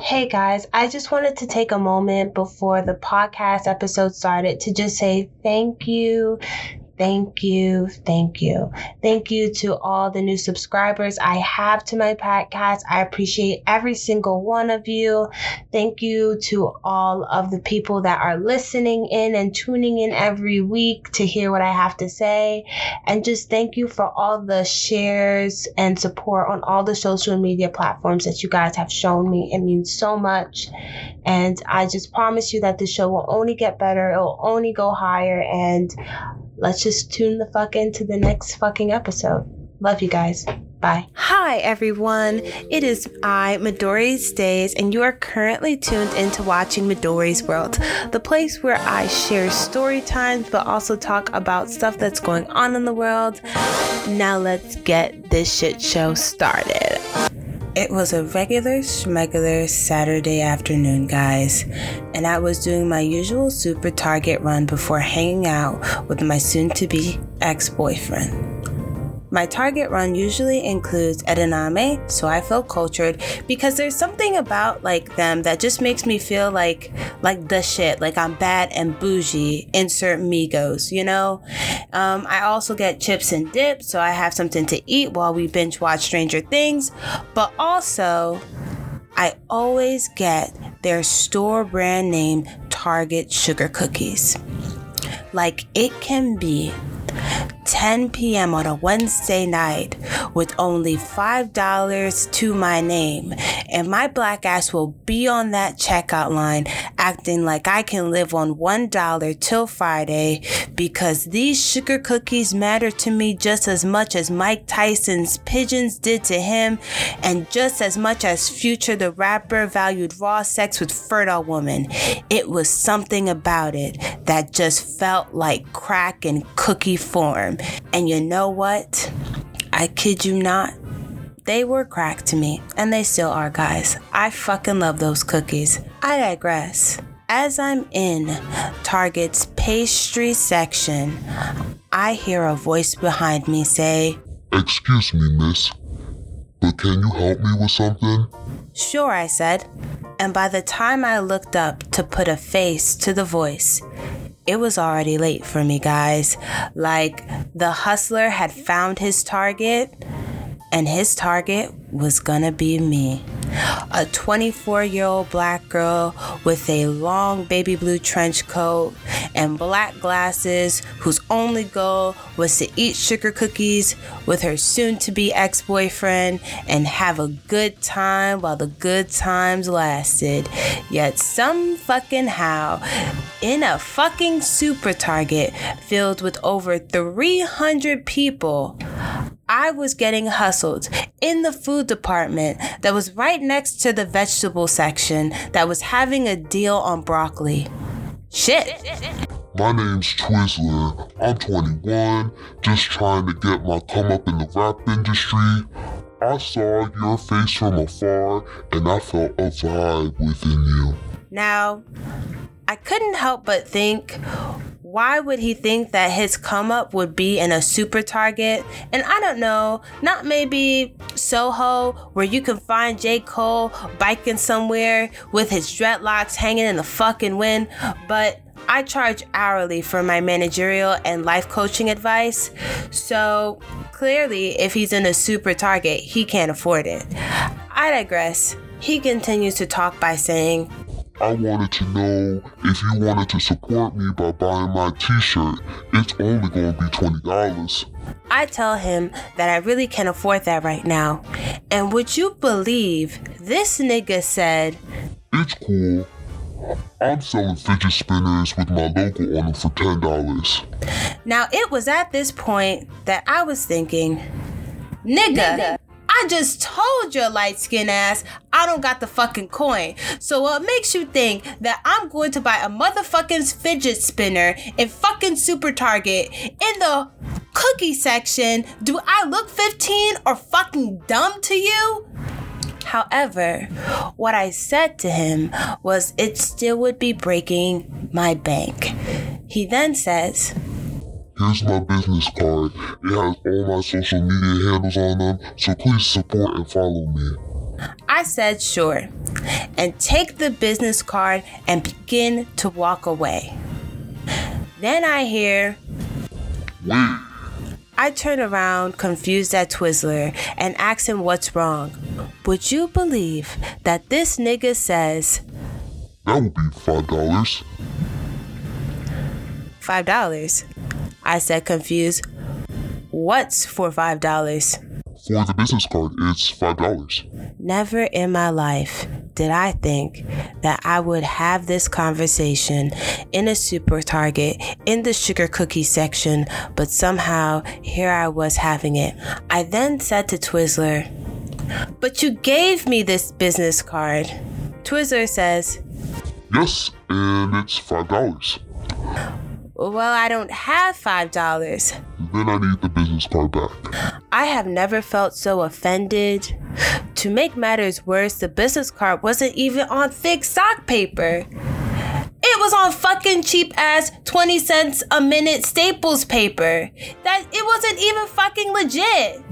Hey guys, I just wanted to take a moment before the podcast episode started to just say thank you. Thank you. Thank you. Thank you to all the new subscribers I have to my podcast. I appreciate every single one of you. Thank you to all of the people that are listening in and tuning in every week to hear what I have to say. And just thank you for all the shares and support on all the social media platforms that you guys have shown me. It means so much. And I just promise you that the show will only get better. It will only go higher. And let's just tune the fuck into the next fucking episode. Love you guys. Bye. Hi, everyone. It is I, Midori Stays, and you are currently tuned into watching Midori's World, the place where I share story times but also talk about stuff that's going on in the world. Now, let's get this shit show started. It was a regular schmegular Saturday afternoon, guys, and I was doing my usual super target run before hanging out with my soon to be ex boyfriend. My target run usually includes edamame, so I feel cultured because there's something about like them that just makes me feel like like the shit, like I'm bad and bougie. Insert Migos, you know. Um, I also get chips and dip, so I have something to eat while we binge watch Stranger Things. But also, I always get their store brand name Target sugar cookies. Like it can be 10 p.m. on a Wednesday night with only $5 to my name, and my black ass will be on that checkout line acting like I can live on $1 till Friday because these sugar cookies matter to me just as much as Mike Tyson's pigeons did to him, and just as much as Future the rapper valued raw sex with fertile women. It was something about it that just felt like crack in cookie form. And you know what? I kid you not. They were crack to me, and they still are, guys. I fucking love those cookies. I digress. As I'm in Target's pastry section, I hear a voice behind me say, Excuse me, miss, but can you help me with something? Sure, I said. And by the time I looked up to put a face to the voice, it was already late for me, guys. Like, the hustler had found his target, and his target was gonna be me a 24 year old black girl with a long baby blue trench coat and black glasses whose only goal was to eat sugar cookies with her soon to be ex boyfriend and have a good time while the good times lasted. Yet, some fucking how, in a fucking super target filled with over 300 people, I was getting hustled in the food department that was right next to the vegetable section that was having a deal on broccoli. Shit. My name's Twizzler. I'm 21, just trying to get my come up in the rap industry. I saw your face from afar and I felt a vibe within you. Now, I couldn't help but think why would he think that his come up would be in a super target? And I don't know, not maybe Soho, where you can find J. Cole biking somewhere with his dreadlocks hanging in the fucking wind, but I charge hourly for my managerial and life coaching advice. So clearly, if he's in a super target, he can't afford it. I digress. He continues to talk by saying, I wanted to know if you wanted to support me by buying my t-shirt. It's only gonna be $20. I tell him that I really can't afford that right now. And would you believe this nigga said, It's cool. I'm selling fidget spinners with my logo on them for $10. Now, it was at this point that I was thinking, nigga, nigga. I just told your light skin ass I don't got the fucking coin. So what makes you think that I'm going to buy a motherfucking fidget spinner in fucking Super Target in the cookie section? Do I look 15 or fucking dumb to you? However, what I said to him was it still would be breaking my bank. He then says, Here's my business card. It has all my social media handles on them, so please support and follow me. I said sure, and take the business card and begin to walk away. Then I hear, Wait, I turn around, confused at Twizzler, and ask him what's wrong. Would you believe that this nigga says that would be five dollars. $5? I said, confused. What's for $5? For the business card, it's five dollars. Never in my life did I think that I would have this conversation in a super target in the sugar cookie section, but somehow here I was having it. I then said to Twizzler, But you gave me this business card. Twizzler says, Yes, and it's five dollars. Well, I don't have $5. Then I need the business card back. I have never felt so offended. To make matters worse, the business card wasn't even on thick sock paper. It was on fucking cheap ass 20 cents a minute Staples paper. That it wasn't even fucking legit.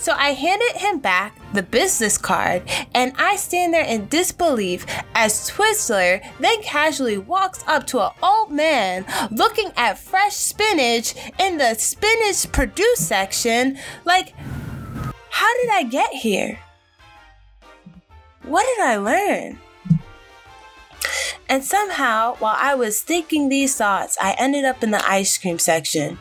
So I handed him back the business card and I stand there in disbelief as Twizzler then casually walks up to an old man looking at fresh spinach in the spinach produce section like how did I get here? What did I learn? And somehow, while I was thinking these thoughts, I ended up in the ice cream section,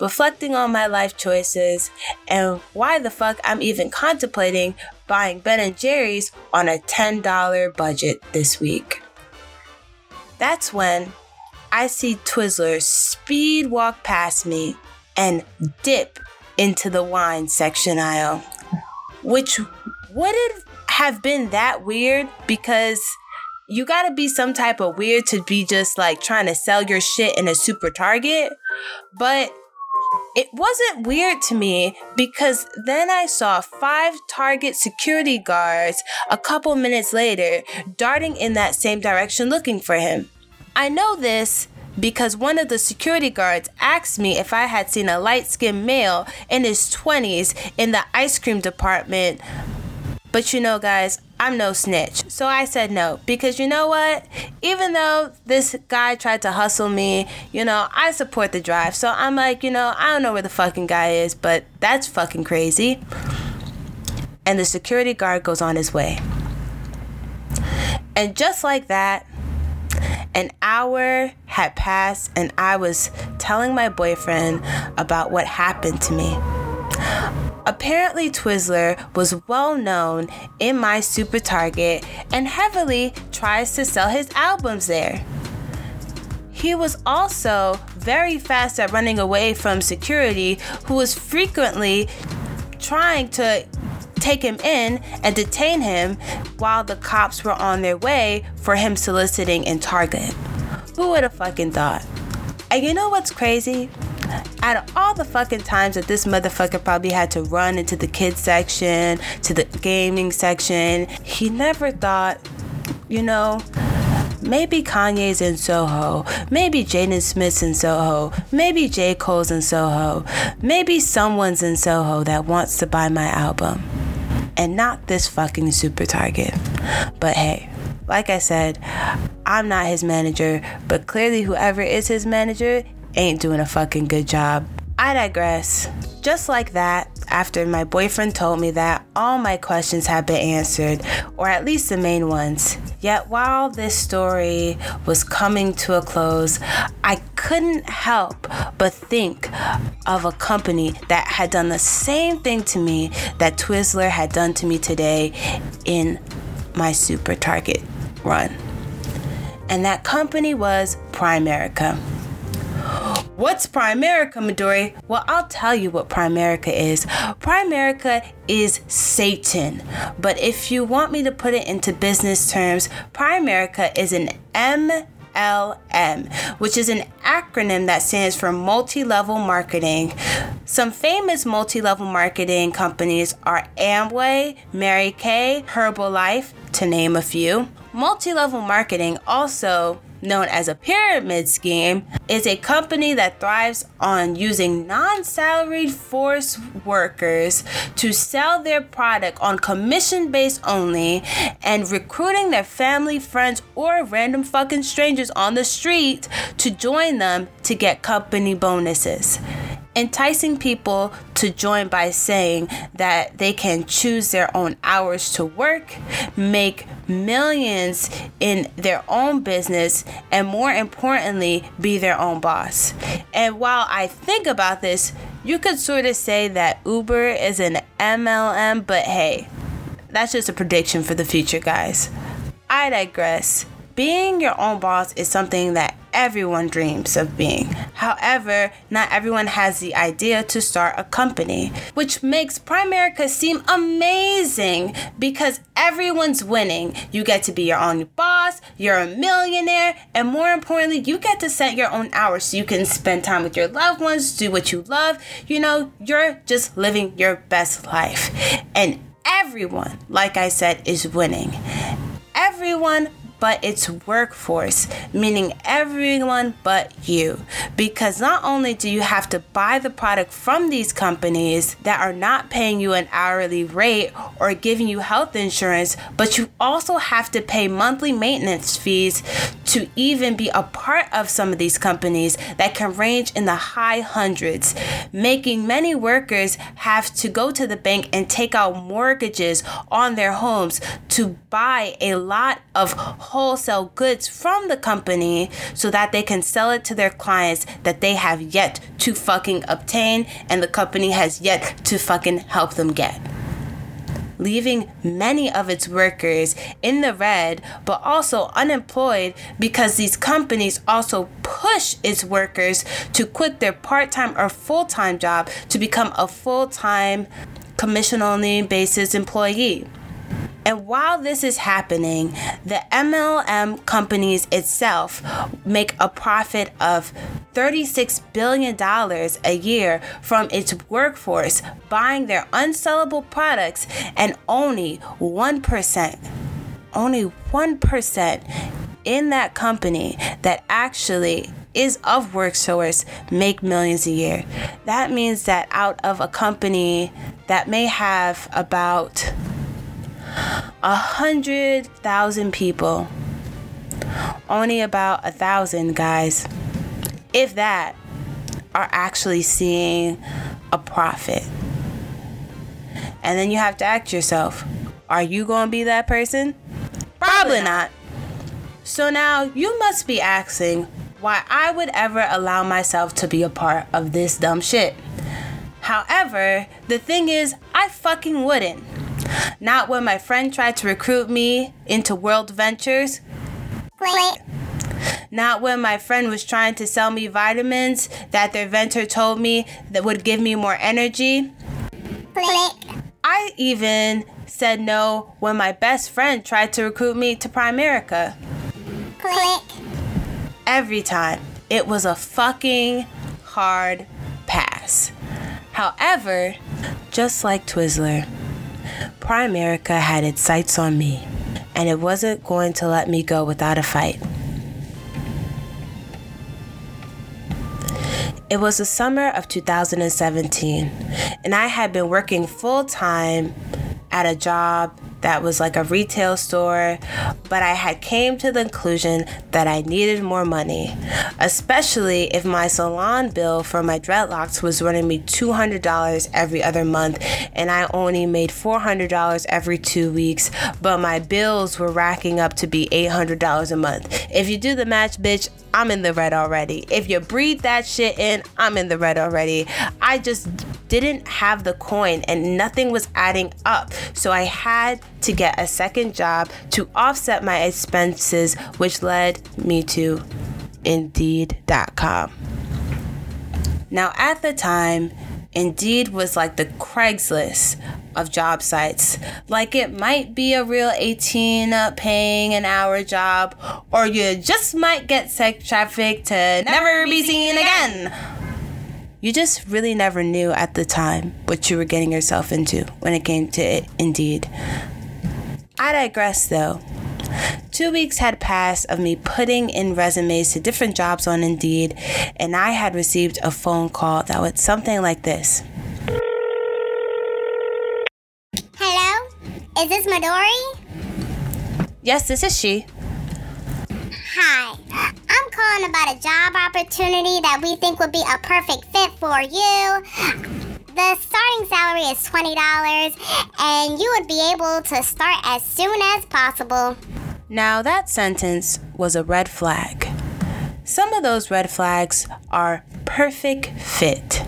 reflecting on my life choices and why the fuck I'm even contemplating buying Ben and Jerry's on a $10 budget this week. That's when I see Twizzler speed walk past me and dip into the wine section aisle, which wouldn't have been that weird because you gotta be some type of weird to be just like trying to sell your shit in a super target. But it wasn't weird to me because then I saw five Target security guards a couple minutes later darting in that same direction looking for him. I know this because one of the security guards asked me if I had seen a light skinned male in his 20s in the ice cream department. But you know, guys, I'm no snitch. So I said no because you know what? Even though this guy tried to hustle me, you know, I support the drive. So I'm like, you know, I don't know where the fucking guy is, but that's fucking crazy. And the security guard goes on his way. And just like that, an hour had passed, and I was telling my boyfriend about what happened to me. Apparently, Twizzler was well known in my super target and heavily tries to sell his albums there. He was also very fast at running away from security, who was frequently trying to take him in and detain him while the cops were on their way for him soliciting in Target. Who would have fucking thought? And you know what's crazy? Out of all the fucking times that this motherfucker probably had to run into the kids section, to the gaming section, he never thought, you know, maybe Kanye's in Soho, maybe Jaden Smith's in Soho, maybe J. Cole's in Soho, maybe someone's in Soho that wants to buy my album. And not this fucking super target. But hey, like I said, I'm not his manager, but clearly whoever is his manager ain't doing a fucking good job. I digress. Just like that, after my boyfriend told me that all my questions had been answered, or at least the main ones. Yet while this story was coming to a close, I couldn't help but think of a company that had done the same thing to me that Twizzler had done to me today in my Super Target run. And that company was Primerica. What's Primerica, Midori? Well, I'll tell you what Primerica is. Primerica is Satan. But if you want me to put it into business terms, Primerica is an MLM, which is an acronym that stands for multi level marketing. Some famous multi level marketing companies are Amway, Mary Kay, Herbalife, to name a few. Multi level marketing also known as a pyramid scheme, is a company that thrives on using non salaried force workers to sell their product on commission base only and recruiting their family, friends, or random fucking strangers on the street to join them to get company bonuses enticing people to join by saying that they can choose their own hours to work, make millions in their own business, and more importantly, be their own boss. And while I think about this, you could sort of say that Uber is an MLM, but hey, that's just a prediction for the future, guys. I digress. Being your own boss is something that everyone dreams of being. However, not everyone has the idea to start a company, which makes Primerica seem amazing because everyone's winning. You get to be your own boss, you're a millionaire, and more importantly, you get to set your own hours so you can spend time with your loved ones, do what you love. You know, you're just living your best life. And everyone, like I said, is winning. Everyone but its workforce, meaning everyone but you. Because not only do you have to buy the product from these companies that are not paying you an hourly rate or giving you health insurance, but you also have to pay monthly maintenance fees to even be a part of some of these companies that can range in the high hundreds, making many workers have to go to the bank and take out mortgages on their homes to buy a lot of wholesale goods from the company so that they can sell it to their clients that they have yet to fucking obtain and the company has yet to fucking help them get leaving many of its workers in the red but also unemployed because these companies also push its workers to quit their part-time or full-time job to become a full-time commission only basis employee. And while this is happening, the MLM companies itself make a profit of $36 billion a year from its workforce buying their unsellable products, and only 1%, only 1% in that company that actually is of WorkSource make millions a year. That means that out of a company that may have about a hundred thousand people. Only about a thousand guys, if that, are actually seeing a profit. And then you have to ask yourself, are you going to be that person? Probably not. So now you must be asking why I would ever allow myself to be a part of this dumb shit. However, the thing is, I fucking wouldn't. Not when my friend tried to recruit me into World Ventures. Not when my friend was trying to sell me vitamins that their vendor told me that would give me more energy. I even said no when my best friend tried to recruit me to Primerica. Every time, it was a fucking hard pass. However, just like Twizzler, Primerica had its sights on me, and it wasn't going to let me go without a fight. It was the summer of 2017, and I had been working full time at a job that was like a retail store, but I had came to the conclusion that I needed more money, especially if my salon bill for my dreadlocks was running me $200 every other month and I only made $400 every 2 weeks, but my bills were racking up to be $800 a month. If you do the match, bitch, I'm in the red already. If you breathe that shit in, I'm in the red already. I just didn't have the coin and nothing was adding up. So I had to get a second job to offset my expenses, which led me to Indeed.com. Now, at the time, Indeed was like the Craigslist of job sites. Like it might be a real 18 uh, paying an hour job, or you just might get sex trafficked to never be seen again. You just really never knew at the time what you were getting yourself into when it came to it, Indeed. I digress though. Two weeks had passed of me putting in resumes to different jobs on Indeed, and I had received a phone call that was something like this. Is this Midori? Yes, this is she. Hi. I'm calling about a job opportunity that we think would be a perfect fit for you. The starting salary is $20, and you would be able to start as soon as possible. Now, that sentence was a red flag. Some of those red flags are perfect fit.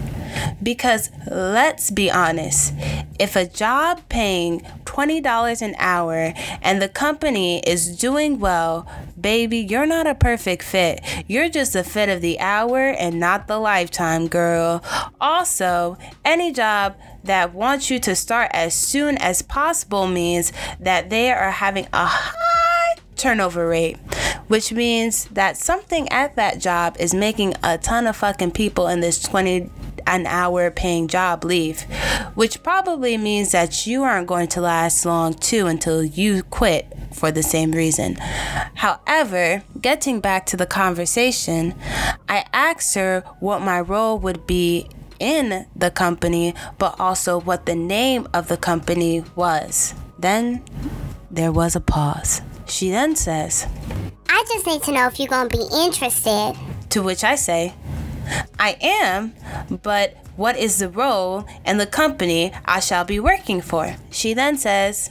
Because let's be honest, if a job paying $20 an hour and the company is doing well, baby, you're not a perfect fit. You're just a fit of the hour and not the lifetime, girl. Also, any job that wants you to start as soon as possible means that they are having a high turnover rate, which means that something at that job is making a ton of fucking people in this 20 an hour paying job leave, which probably means that you aren't going to last long too until you quit for the same reason. However, getting back to the conversation, I asked her what my role would be in the company, but also what the name of the company was. Then there was a pause. She then says, I just need to know if you're going to be interested. To which I say, I am, but what is the role and the company I shall be working for? She then says,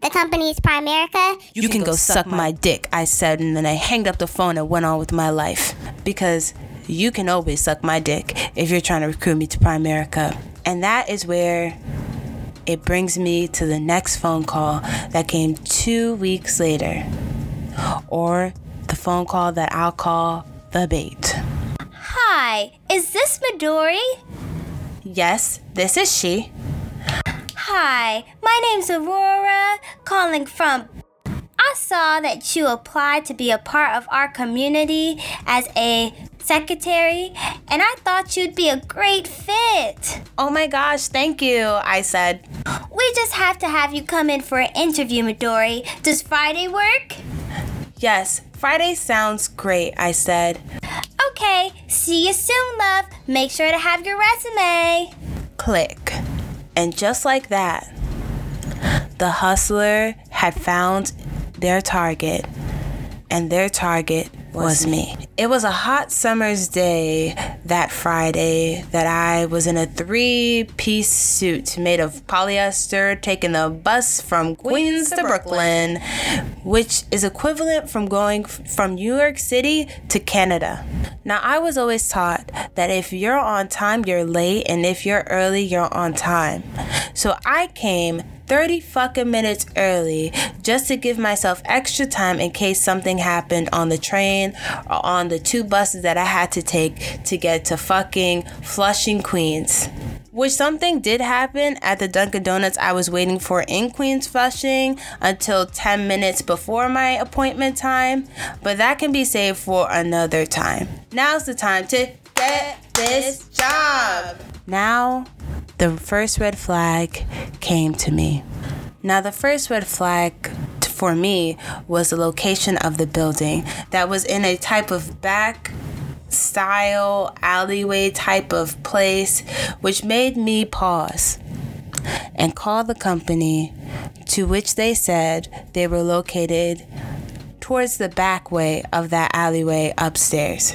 The company is Primerica. You, can, go, suck my dick, I said, and then I hanged up the phone and went on with my life. Because you can always suck my dick if you're trying to recruit me to Primerica. And that is where it brings me to the next phone call that came two weeks later, or the phone call that I'll call the bait. Hi, is this Midori? Yes, this is she. Hi, my name's Aurora, calling from. I saw that you applied to be a part of our community as a secretary, and I thought you'd be a great fit. Oh my gosh, thank you, I said. We just have to have you come in for an interview, Midori. Does Friday work? Yes, Friday sounds great, I said. Okay, see you soon, love. Make sure to have your resume. Click. And just like that, the hustler had found their target, and their target was me. It was a hot summer's day that Friday that I was in a three piece suit made of polyester taking the bus from Queens to Brooklyn, which is equivalent from going from New York City to Canada. Now, I was always taught that if you're on time, you're late, and if you're early, you're on time. So I came 30 fucking minutes early just to give myself extra time in case something happened on the train or on the two buses that I had to take to get to fucking Flushing, Queens. Which something did happen at the Dunkin' Donuts I was waiting for in Queens Flushing until 10 minutes before my appointment time, but that can be saved for another time. Now's the time to get this job. Now, the first red flag came to me. Now, the first red flag for me was the location of the building that was in a type of back style alleyway type of place, which made me pause and call the company, to which they said they were located towards the back way of that alleyway upstairs.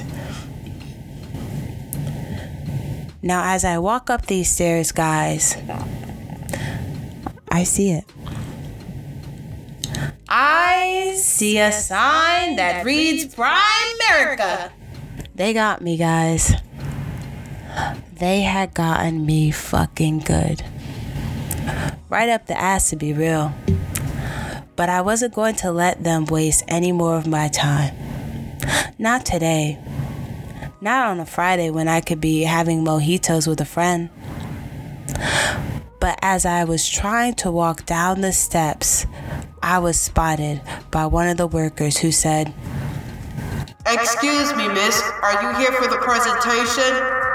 Now, as I walk up these stairs, guys, I see it. I see a sign that reads Prime America. They got me, guys. They had gotten me fucking good. Right up the ass, to be real. But I wasn't going to let them waste any more of my time. Not today. Not on a Friday when I could be having mojitos with a friend. But as I was trying to walk down the steps, I was spotted by one of the workers who said, Excuse me, miss. Are you here for the presentation?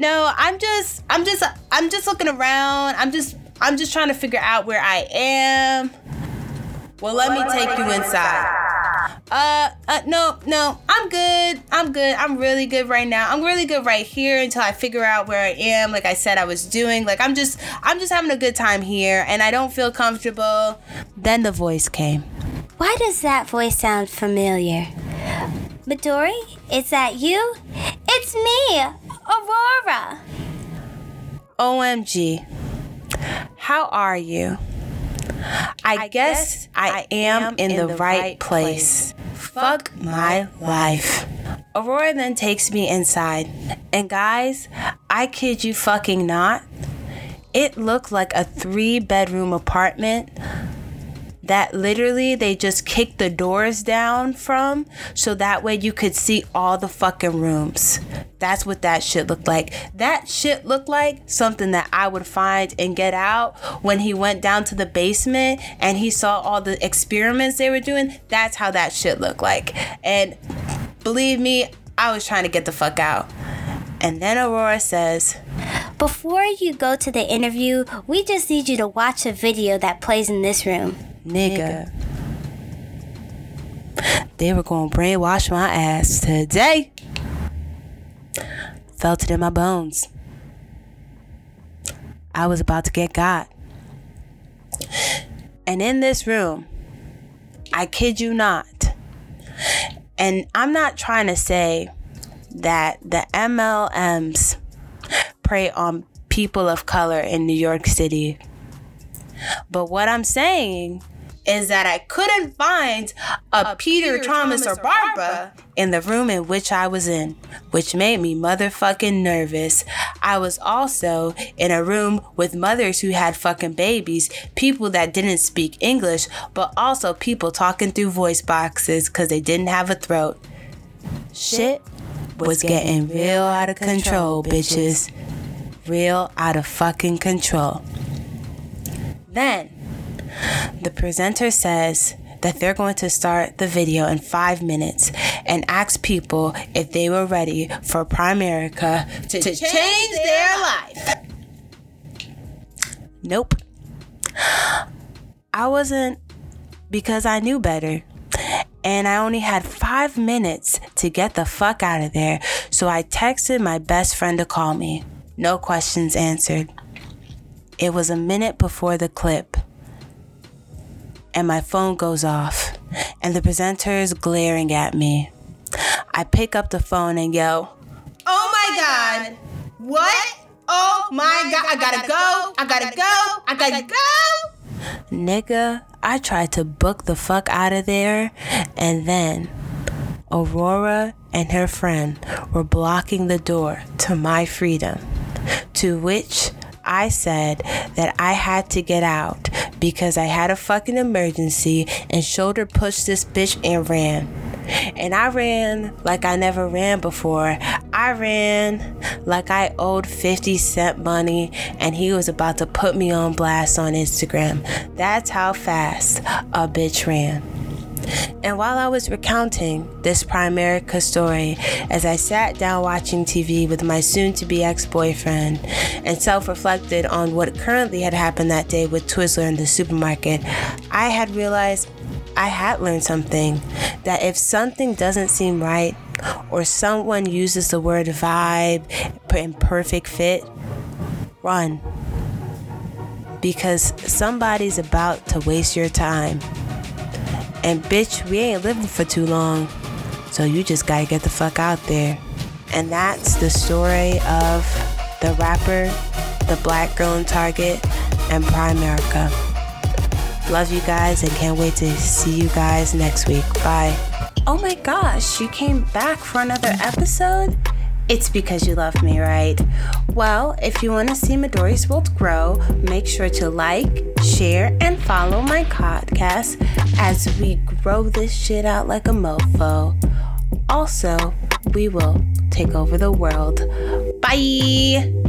"No, I'm just I'm just I'm just looking around. I'm just I'm just trying to figure out where I am." Well, let me take you inside. Uh, uh, no, no, I'm good. I'm good. I'm really good right now. I'm really good right here until I figure out where I am. Like I said, I was doing. Like I'm just, I'm just having a good time here, and I don't feel comfortable. Then the voice came. Why does that voice sound familiar? Midori, is that you? It's me, Aurora. OMG. How are you? I, guess, I am, in, the, right, place. Fuck my life. Aurora then takes me inside. And guys, I kid you fucking not. It looked like a three bedroom apartment that literally they just kicked the doors down from so that way you could see all the fucking rooms. That's what that shit looked like. That shit looked like something that I would find and get out when he went down to the basement and he saw all the experiments they were doing. That's how that shit looked like. And believe me, I was trying to get the fuck out. And then Aurora says, Before you go to the interview, we just need you to watch a video that plays in this room nigga. They were gonna brainwash my ass today. Felt it in my bones. I was about to get got. And in this room, I kid you not, and I'm not trying to say that the MLMs prey on people of color in New York City. But what I'm saying is that I couldn't find a, a Peter, Peter, Thomas, Thomas or Barbara, Barbara in the room in which I was in, which made me motherfucking nervous. I was also in a room with mothers who had fucking babies, people that didn't speak English, but also people talking through voice boxes because they didn't have a throat. Shit was getting real out of control, bitches. Real out of fucking control. Then, the presenter says that they're going to start the video in five minutes and ask people if they were ready for Primerica to, to change, change their life. Nope. I wasn't because I knew better. And I only had five minutes to get the fuck out of there. So I texted my best friend to call me. No questions answered. It was a minute before the clip and my phone goes off, and the presenter is glaring at me. I pick up the phone and yell, Oh my god! What? Oh my god, I gotta go! I gotta go! I gotta go! Nigga, I tried to book the fuck out of there, and then Aurora and her friend were blocking the door to my freedom, to which I said that I had to get out because I had a fucking emergency and shoulder pushed this bitch and ran. And I ran like I never ran before. I ran like I owed 50 cent money and he was about to put me on blast on Instagram. That's how fast a bitch ran. And while I was recounting this Primerica story, as I sat down watching TV with my soon to be ex boyfriend and self reflected on what currently had happened that day with Twizzler in the supermarket, I had realized I had learned something that if something doesn't seem right, or someone uses the word vibe in perfect fit, run. Because somebody's about to waste your time. And bitch, we ain't living for too long. So you just gotta get the fuck out there. And that's the story of the rapper, the black girl in Target, and Primerica. Love you guys and can't wait to see you guys next week. Bye. Oh my gosh, you came back for another episode? It's because you love me, right? Well, if you want to see Midori's World grow, make sure to like, share, and follow my podcast as we grow this shit out like a mofo. Also, we will take over the world. Bye!